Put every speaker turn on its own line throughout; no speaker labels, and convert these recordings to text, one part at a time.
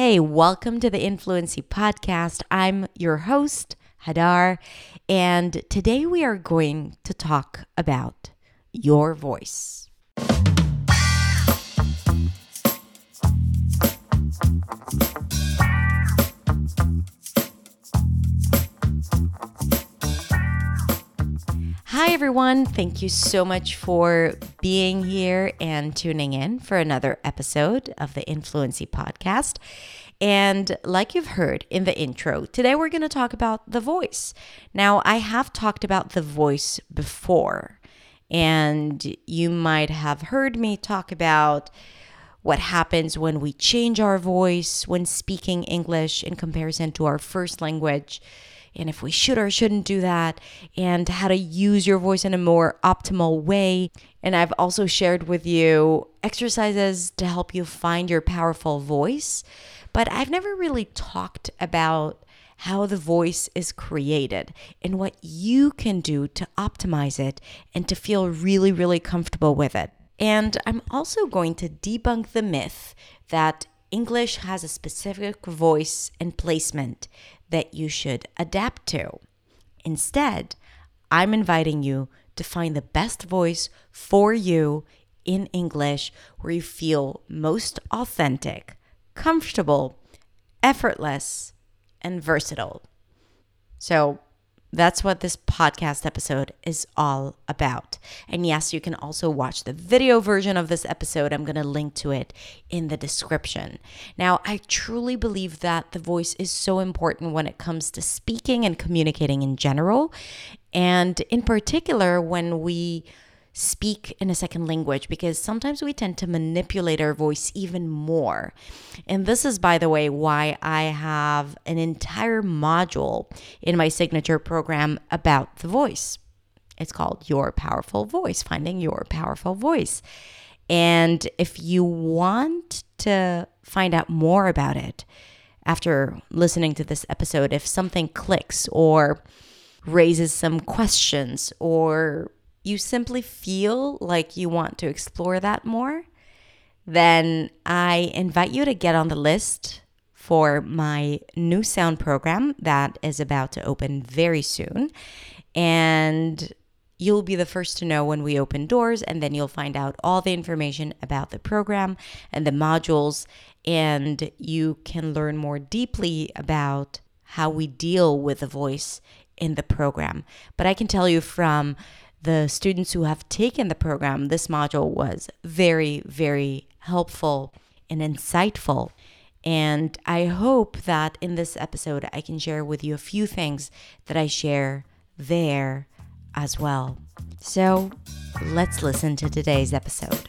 Hey, welcome to the Influency Podcast. I'm your host, Hadar, and today we are going to talk about your voice. Hi, everyone. Thank you so much for being here and tuning in for another episode of the Influency Podcast. And like you've heard in the intro, today we're going to talk about the voice. Now, I have talked about the voice before, and you might have heard me talk about what happens when we change our voice when speaking English in comparison to our first language and if we should or shouldn't do that, and how to use your voice in a more optimal way. And I've also shared with you exercises to help you find your powerful voice. But I've never really talked about how the voice is created and what you can do to optimize it and to feel really, really comfortable with it. And I'm also going to debunk the myth that English has a specific voice and placement that you should adapt to. Instead, I'm inviting you to find the best voice for you in English where you feel most authentic, comfortable, effortless, and versatile. So, that's what this podcast episode is all about. And yes, you can also watch the video version of this episode. I'm going to link to it in the description. Now, I truly believe that the voice is so important when it comes to speaking and communicating in general. And in particular, when we speak in a second language because sometimes we tend to manipulate our voice even more. And this is, by the way, why I have an entire module in my signature program about the voice. It's called Your Powerful Voice, Finding Your Powerful Voice. And if you want to find out more about it after listening to this episode, if something clicks or raises some questions or you simply feel like you want to explore that more, then I invite you to get on the list for my new sound program that is about to open very soon. And you'll be the first to know when we open doors, and then you'll find out all the information about the program and the modules, and you can learn more deeply about how we deal with the voice in the program. But I can tell you from the students who have taken the program, this module was very, very helpful and insightful. And I hope that in this episode, I can share with you a few things that I share there as well. So let's listen to today's episode.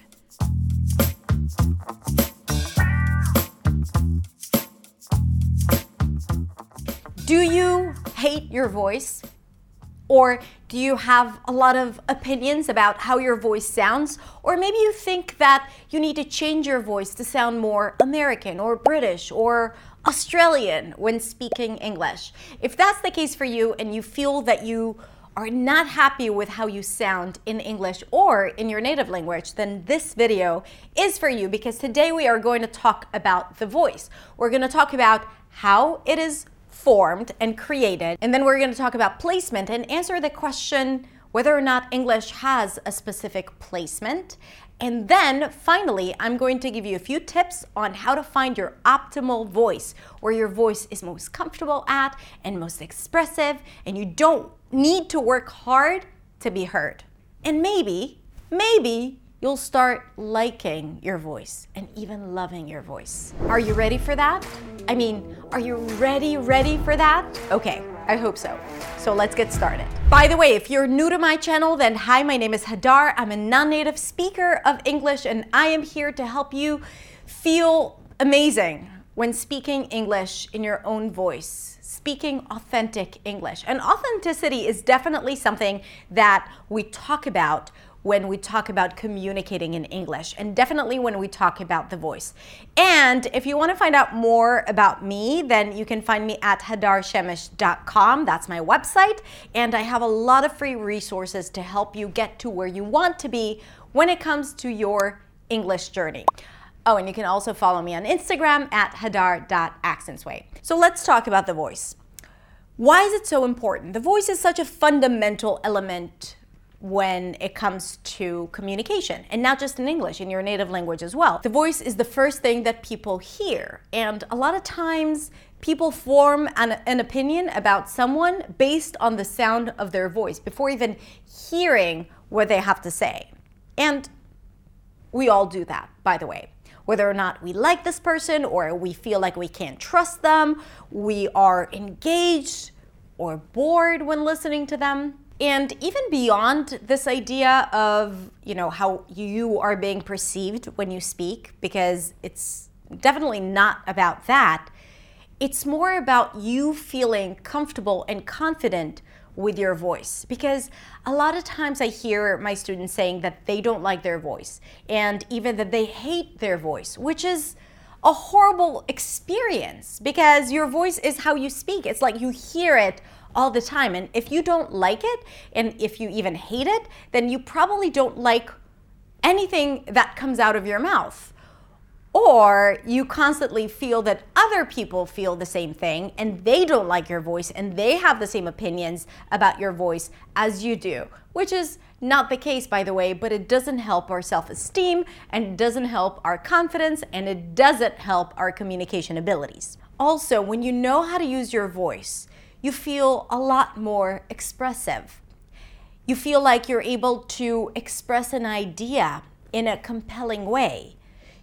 Do you hate your voice? Or do you have a lot of opinions about how your voice sounds? Or maybe you think that you need to change your voice to sound more American or British or Australian when speaking English. If that's the case for you and you feel that you are not happy with how you sound in English or in your native language, then this video is for you because today we are going to talk about the voice. We're going to talk about how it is formed and created. And then we're going to talk about placement and answer the question whether or not English has a specific placement. And then finally, I'm going to give you a few tips on how to find your optimal voice, where your voice is most comfortable at and most expressive, and you don't need to work hard to be heard. And maybe, maybe you'll start liking your voice and even loving your voice. Are you ready for that? I mean, are you ready, ready for that? Okay, I hope so. So let's get started. By the way, if you're new to my channel, then hi, my name is Hadar. I'm a non native speaker of English, and I am here to help you feel amazing when speaking English in your own voice speaking authentic English. And authenticity is definitely something that we talk about when we talk about communicating in English, and definitely when we talk about the voice. And if you want to find out more about me, then you can find me at hadarshemesh.com. That's my website. And I have a lot of free resources to help you get to where you want to be when it comes to your English journey. Oh, and you can also follow me on Instagram at hadar.accentsway. So let's talk about the voice. Why is it so important? The voice is such a fundamental element when it comes to communication, and not just in English, in your native language as well. The voice is the first thing that people hear, and a lot of times people form an, an, opinion about someone based on the sound of their voice before even hearing what they have to say. And we all do that, by the way whether or not we like this person or we feel like we can't trust them, we are engaged or bored when listening to them. And even beyond this idea of, you know, how you are being perceived when you speak, because it's definitely not about that. It's more about you feeling comfortable and confident with your voice because a lot of times I hear my students saying that they don't like their voice and even that they hate their voice, which is a horrible experience because your voice is how you speak. It's like you hear it all the time. And if you don't like it, and if you even hate it, then you probably don't like anything that comes out of your mouth. Or you constantly feel that other people feel the same thing and they don't like your voice and they have the same opinions about your voice as you do, which is not the case, by the way, but it doesn't help our self esteem and it doesn't help our confidence and it doesn't help our communication abilities. Also, when you know how to use your voice, you feel a lot more expressive. You feel like you're able to express an idea in a compelling way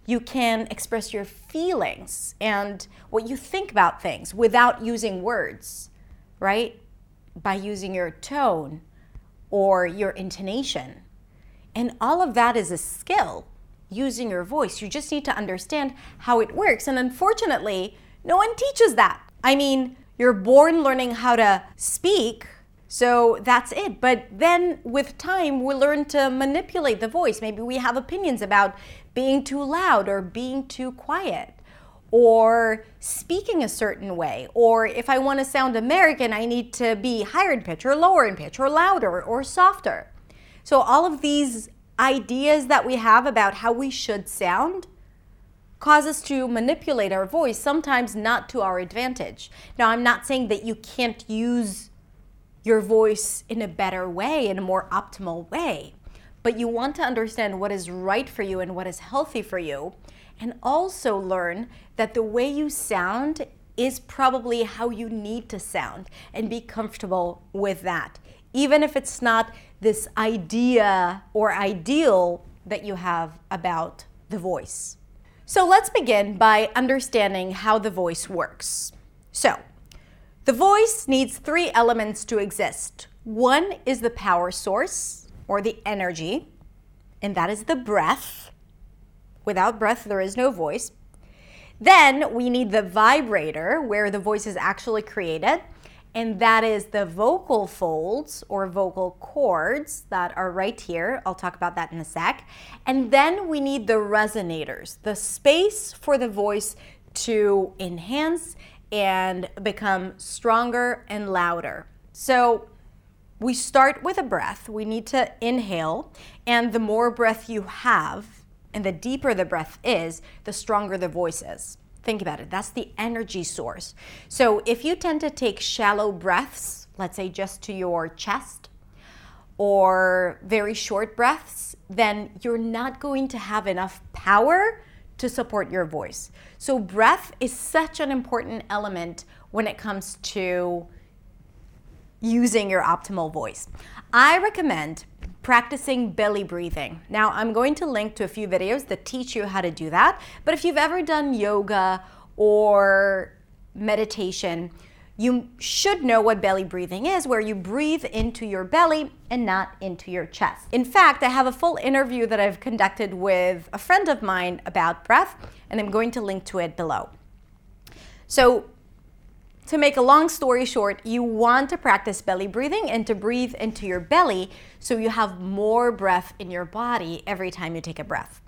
you can express your feelings and what you think about things without using words, right? By using your tone or your intonation. And all of that is a skill using your voice. You just need to understand how it works. And unfortunately, no one teaches that. I mean, you're born learning how to speak, so that's it. But then with time, we learn to manipulate the voice. Maybe we have opinions about being too loud or being too quiet or speaking a certain way. Or if I want to sound American, I need to be higher in pitch or lower in pitch or louder or softer. So all of these ideas that we have about how we should sound cause us to manipulate our voice, sometimes not to our advantage. Now, I'm not saying that you can't use your voice in a better way, in a more optimal way. But you want to understand what is right for you and what is healthy for you. And also learn that the way you sound is probably how you need to sound and be comfortable with that. Even if it's not this idea or ideal that you have about the voice. So let's begin by understanding how the voice works. So, the voice needs three elements to exist. One is the power source or the energy, and that is the breath. Without breath, there is no voice. Then we need the vibrator where the voice is actually created, and that is the vocal folds or vocal cords that are right here. I'll talk about that in a sec. And then we need the resonators, the space for the voice to enhance and become stronger and louder. So we start with a breath. We need to inhale, and the more breath you have, and the deeper the breath is, the stronger the voice is. Think about it. That's the energy source. So if you tend to take shallow breaths, let's say just to your chest, or very short breaths, then you're not going to have enough power to support your voice. So, breath is such an important element when it comes to using your optimal voice. I recommend practicing belly breathing. Now, I'm going to link to a few videos that teach you how to do that, but if you've ever done yoga or meditation, you should know what belly breathing is, where you breathe into your belly and not into your chest. In fact, I have a full interview that I've conducted with a friend of mine about breath, and I'm going to link to it below. So, to make a long story short, you want to practice belly breathing and to breathe into your belly so you have more breath in your body every time you take a breath.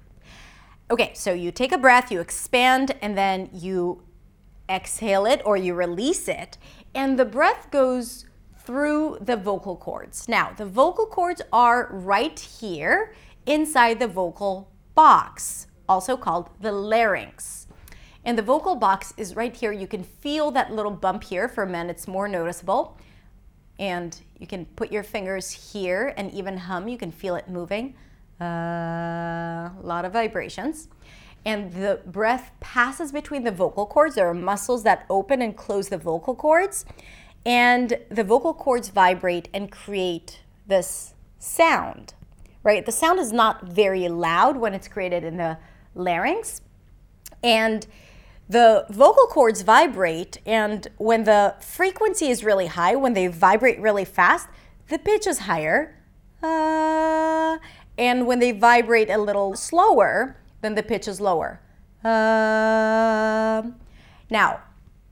Okay, so you take a breath, you expand, and then you exhale it or you release it, and the breath goes through the vocal cords. Now, the vocal cords are right here inside the vocal box also called the larynx. And the vocal box is right here. You can feel that little bump here. For men, it's more noticeable. And you can put your fingers here and even hum. You can feel it moving. Uh, a lot of vibrations. And the breath passes between the vocal cords. There are muscles that open and close the vocal cords. And the vocal cords vibrate and create this sound, right? The sound is not very loud when it's created in the larynx. And the vocal cords vibrate, and when the frequency is really high, when they vibrate really fast, the pitch is higher. Uh, and when they vibrate a little slower, then the pitch is lower. Uh, now,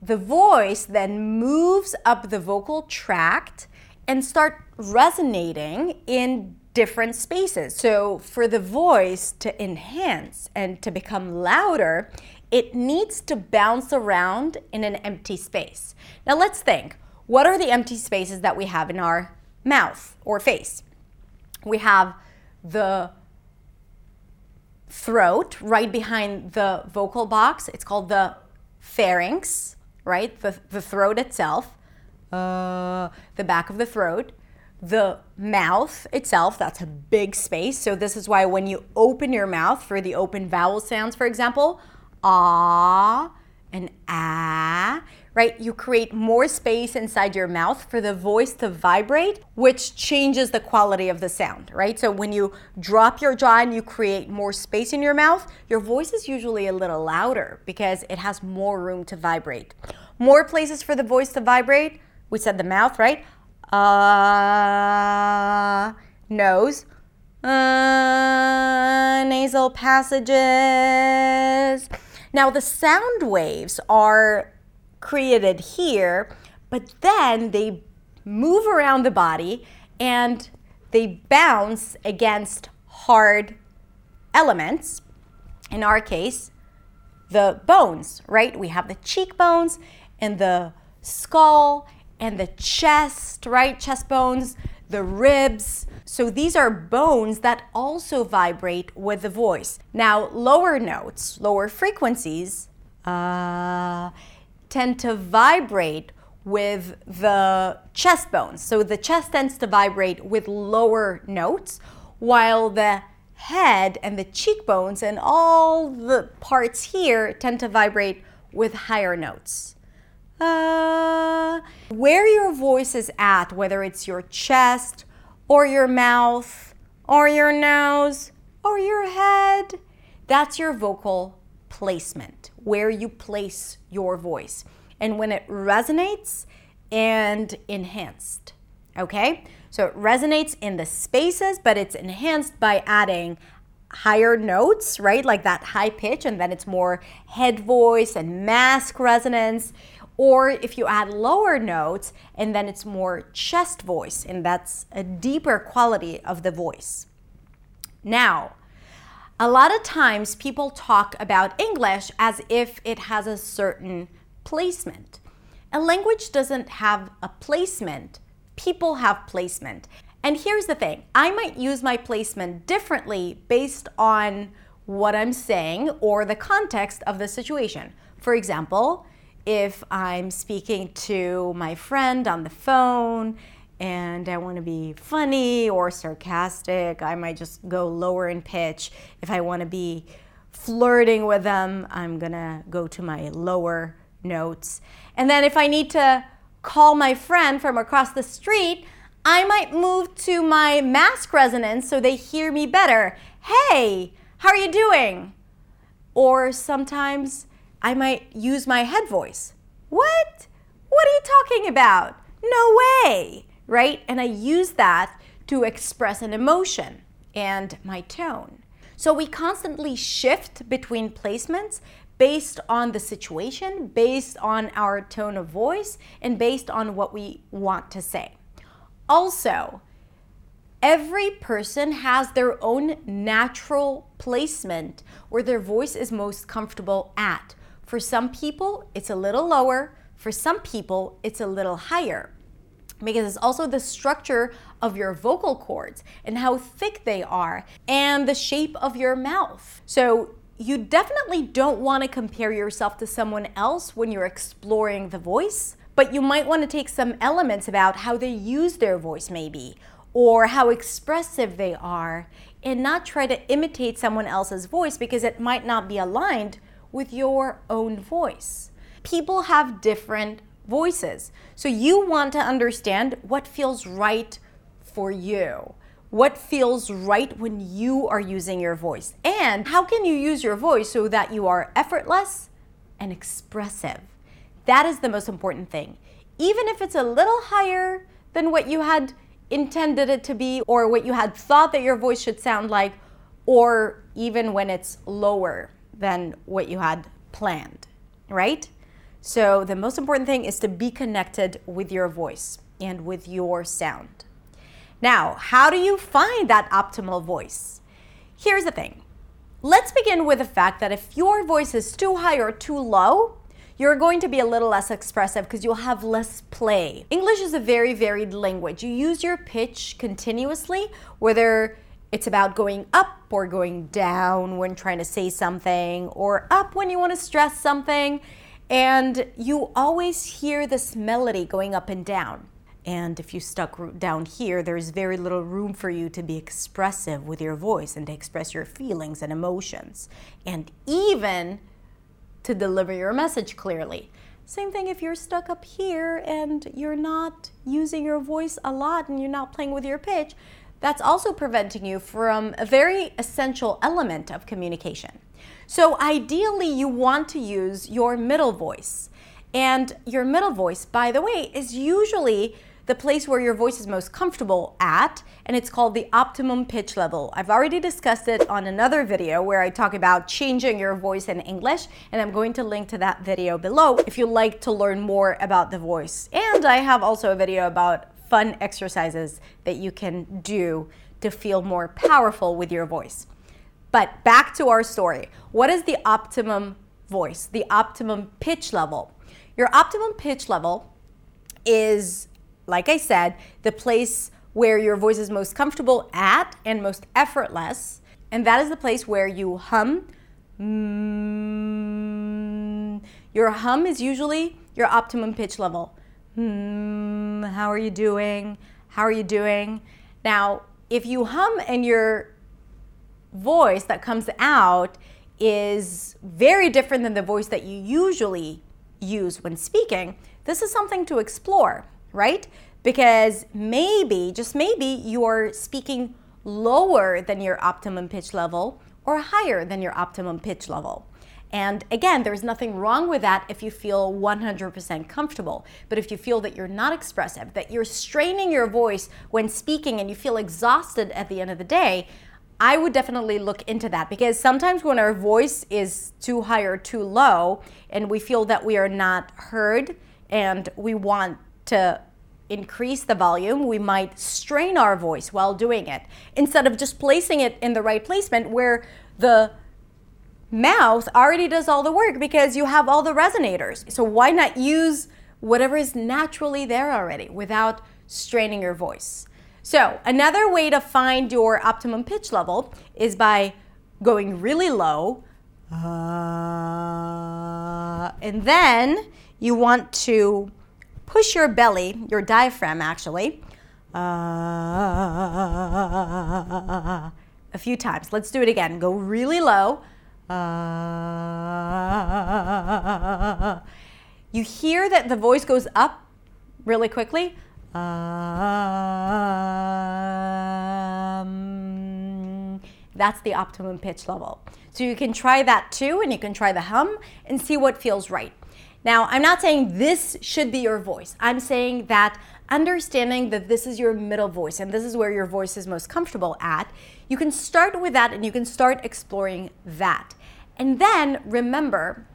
the voice then moves up the vocal tract and start resonating in different spaces. So for the voice to enhance and to become louder, it needs to bounce around in an empty space. Now let's think, what are the empty spaces that we have in our mouth or face? We have the throat right behind the vocal box. It's called the pharynx, right? The, the throat itself, uh, the back of the throat. The mouth itself, that's a big space. So, this is why when you open your mouth for the open vowel sounds, for example, ah and ah, right? You create more space inside your mouth for the voice to vibrate, which changes the quality of the sound, right? So when you drop your jaw and you create more space in your mouth, your voice is usually a little louder because it has more room to vibrate. More places for the voice to vibrate. We said the mouth, right? Uh, nose, uh, nasal passages. Now, the sound waves are created here, but then they move around the body and they bounce against hard elements. In our case, the bones, right? We have the cheekbones and the skull and the chest, right? Chest bones, the ribs. So these are bones that also vibrate with the voice. Now, lower notes, lower frequencies, uh, tend to vibrate with the chest bones. So the chest tends to vibrate with lower notes, while the head and the cheekbones and all the parts here tend to vibrate with higher notes. Uh, where your voice is at, whether it's your chest or your mouth or your nose or your head, that's your vocal placement, where you place your voice. And when it resonates and enhanced. Okay? So it resonates in the spaces, but it's enhanced by adding higher notes, right? Like that high pitch, and then it's more head voice and mask resonance. Or if you add lower notes, and then it's more chest voice, and that's a deeper quality of the voice. Now, a lot of times people talk about English as if it has a certain placement. A language doesn't have a placement, people have placement. And here's the thing I might use my placement differently based on what I'm saying or the context of the situation. For example, if I'm speaking to my friend on the phone and I want to be funny or sarcastic, I might just go lower in pitch. If I want to be flirting with them, I'm going to go to my lower notes. And then if I need to call my friend from across the street, I might move to my mask resonance so they hear me better. Hey, how are you doing? Or sometimes I might use my head voice. What? What are you talking about? No way right? And I use that to express an emotion and my tone. So we constantly shift between placements based on the situation, based on our tone of voice, and based on what we want to say. Also, every person has their own natural placement where their voice is most comfortable at. For some people, it's a little lower. For some people, it's a little higher because it's also the structure of your vocal cords and how thick they are and the shape of your mouth. So
you definitely don't want to compare yourself to someone else when you're exploring the voice, but you might want to take some elements about how they use their voice, maybe, or how expressive they are, and not try to imitate someone else's voice because it might not be aligned with your own voice. People have different voices, so you want to understand what feels right for you what feels right when you are using your voice. And how can you use your voice so that you are effortless and expressive? That is the most important thing. Even if it's a little higher than what you had intended it to be, or what you had thought that your voice should sound like, or even when it's lower than what you had planned, right? So, the most important thing is to be connected with your voice and with your sound. Now, how do you find that optimal voice? Here's the thing. Let's begin with the fact that if your voice is too high or too low, you're going to be a little less expressive because you'll have less play. English is a very varied language. You use your pitch continuously, whether it's about going up or going down when trying to say something, or up when you want to stress something. And you always hear this melody going up and down. And if you stuck down here, there's very little room for you to be expressive with your voice and to express your feelings and emotions, and even to deliver your message clearly. Same thing if you're stuck up here and you're not using your voice a lot and you're not playing with your pitch, that's also preventing you from a very essential element of communication. So, ideally, you want to use your middle voice. And your middle voice, by the way, is usually the place where your voice is most comfortable at, and it's called the optimum pitch level. I've already discussed it on another video where I talk about changing your voice in English, and I'm going to link to that video below if you'd like to learn more about the voice. And I have also a video about fun exercises that you can do to feel more powerful with your voice. But back to our story. What is the optimum voice, the optimum pitch level? Your optimum pitch level is like I said, the place where your voice is most comfortable at and most effortless. And that is the place where you hum. Mm, your hum is usually your optimum pitch level. Mm, how are you doing? How are you doing? Now, if you hum and your voice that comes out is very different than the voice that you usually use when speaking, this is something to explore right? Because maybe, just maybe, you're speaking lower than your optimum pitch level or higher than your optimum pitch level. And again, there's nothing wrong with that if you feel 100% comfortable. But if you feel that you're not expressive, that you're straining your voice when speaking and you feel exhausted at the end of the day, I would definitely look into that because sometimes when our voice is too high or too low and we feel that we are not heard and we want to increase the volume, we might strain our voice while doing it instead of just placing it in the right placement where the mouth already does all the work because you have all the resonators. So why not use whatever is naturally there already without straining your voice? So, another way to find your optimum pitch level is by going really low. Uh, and then you want to push your belly, your diaphragm actually, uh, a few times. Let's do it again. Go really low. Uh, you hear that the voice goes up really quickly. Um, that's the optimum pitch level. So you can try that too, and you can try the hum and see what feels right. Now, I'm not saying this should be your voice. I'm saying that understanding that this is your middle voice and this is where your voice is most comfortable at, you can start with that and you can start exploring that. And then remember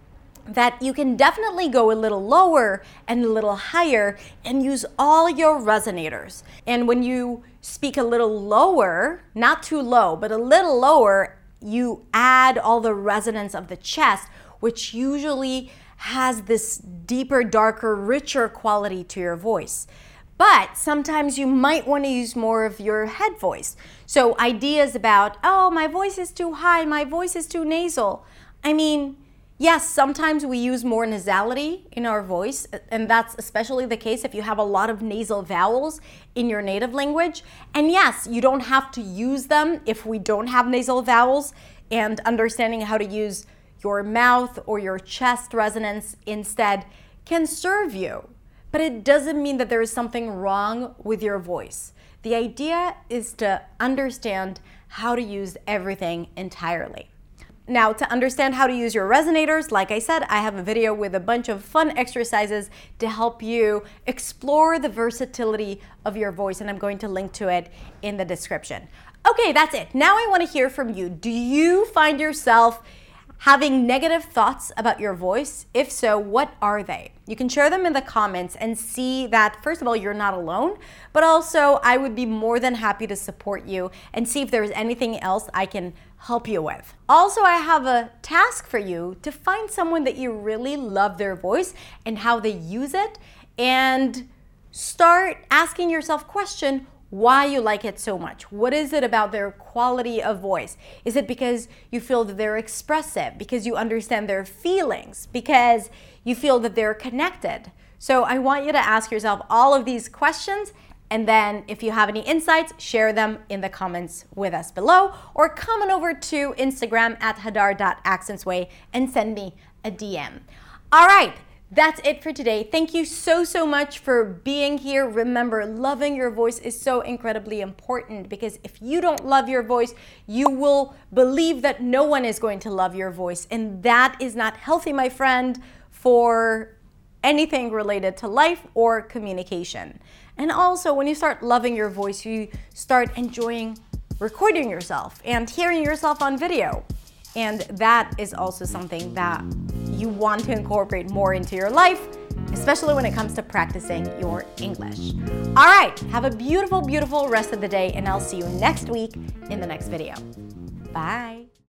that you can definitely go a little lower and a little higher and use all your resonators. And when you speak a little lower, not too low, but a little lower, you add all the resonance of the chest, which usually has this deeper, darker, richer quality to your voice. But sometimes you might want to use more of your head voice. So, ideas about, oh, my voice is too high, my voice is too nasal. I mean, yes, sometimes we use more nasality in our voice, and that's especially the case if you have a lot of nasal vowels in your native language. And yes, you don't have to use them if we don't have nasal vowels, and understanding how to use your mouth or your chest resonance instead can serve you. But it doesn't mean that there is something wrong with your voice. The idea is to understand how to use everything entirely. Now, to understand how to use your resonators, like I said, I have a video with a bunch of fun exercises to help you explore the versatility of your voice, and I'm going to link to it in the description. Okay, that's it. Now I want to hear from you. Do you find yourself having negative thoughts about your voice? If so, what are they? You can share them in the comments and see that, first of all, you're not alone, but also I would be more than happy to support you and see if there's anything else I can help you with. Also, I have a task for you to find someone that you really love their voice and how they use it and start asking yourself question why you like it so much. What is it about their quality of voice? Is it because you feel that they're expressive, because you understand their feelings, because you feel that they're connected? So I want you to ask yourself all of these questions. And then, if you have any insights, share them in the comments with us below, or come on over to Instagram at hadar.accentsway and send me a DM. All right, that's it for today. Thank you so, so much for being here. Remember, loving your voice is so incredibly important because if you don't love your voice, you will believe that no one is going to love your voice. And that is not healthy, my friend, for anything related to life or communication. And also, when you start loving your voice, you start enjoying recording yourself and hearing yourself on video. And that is also something that you want to incorporate more into your life, especially when it comes to practicing your English. All right, have a beautiful, beautiful rest of the day, and I'll see you next week in the next video. Bye.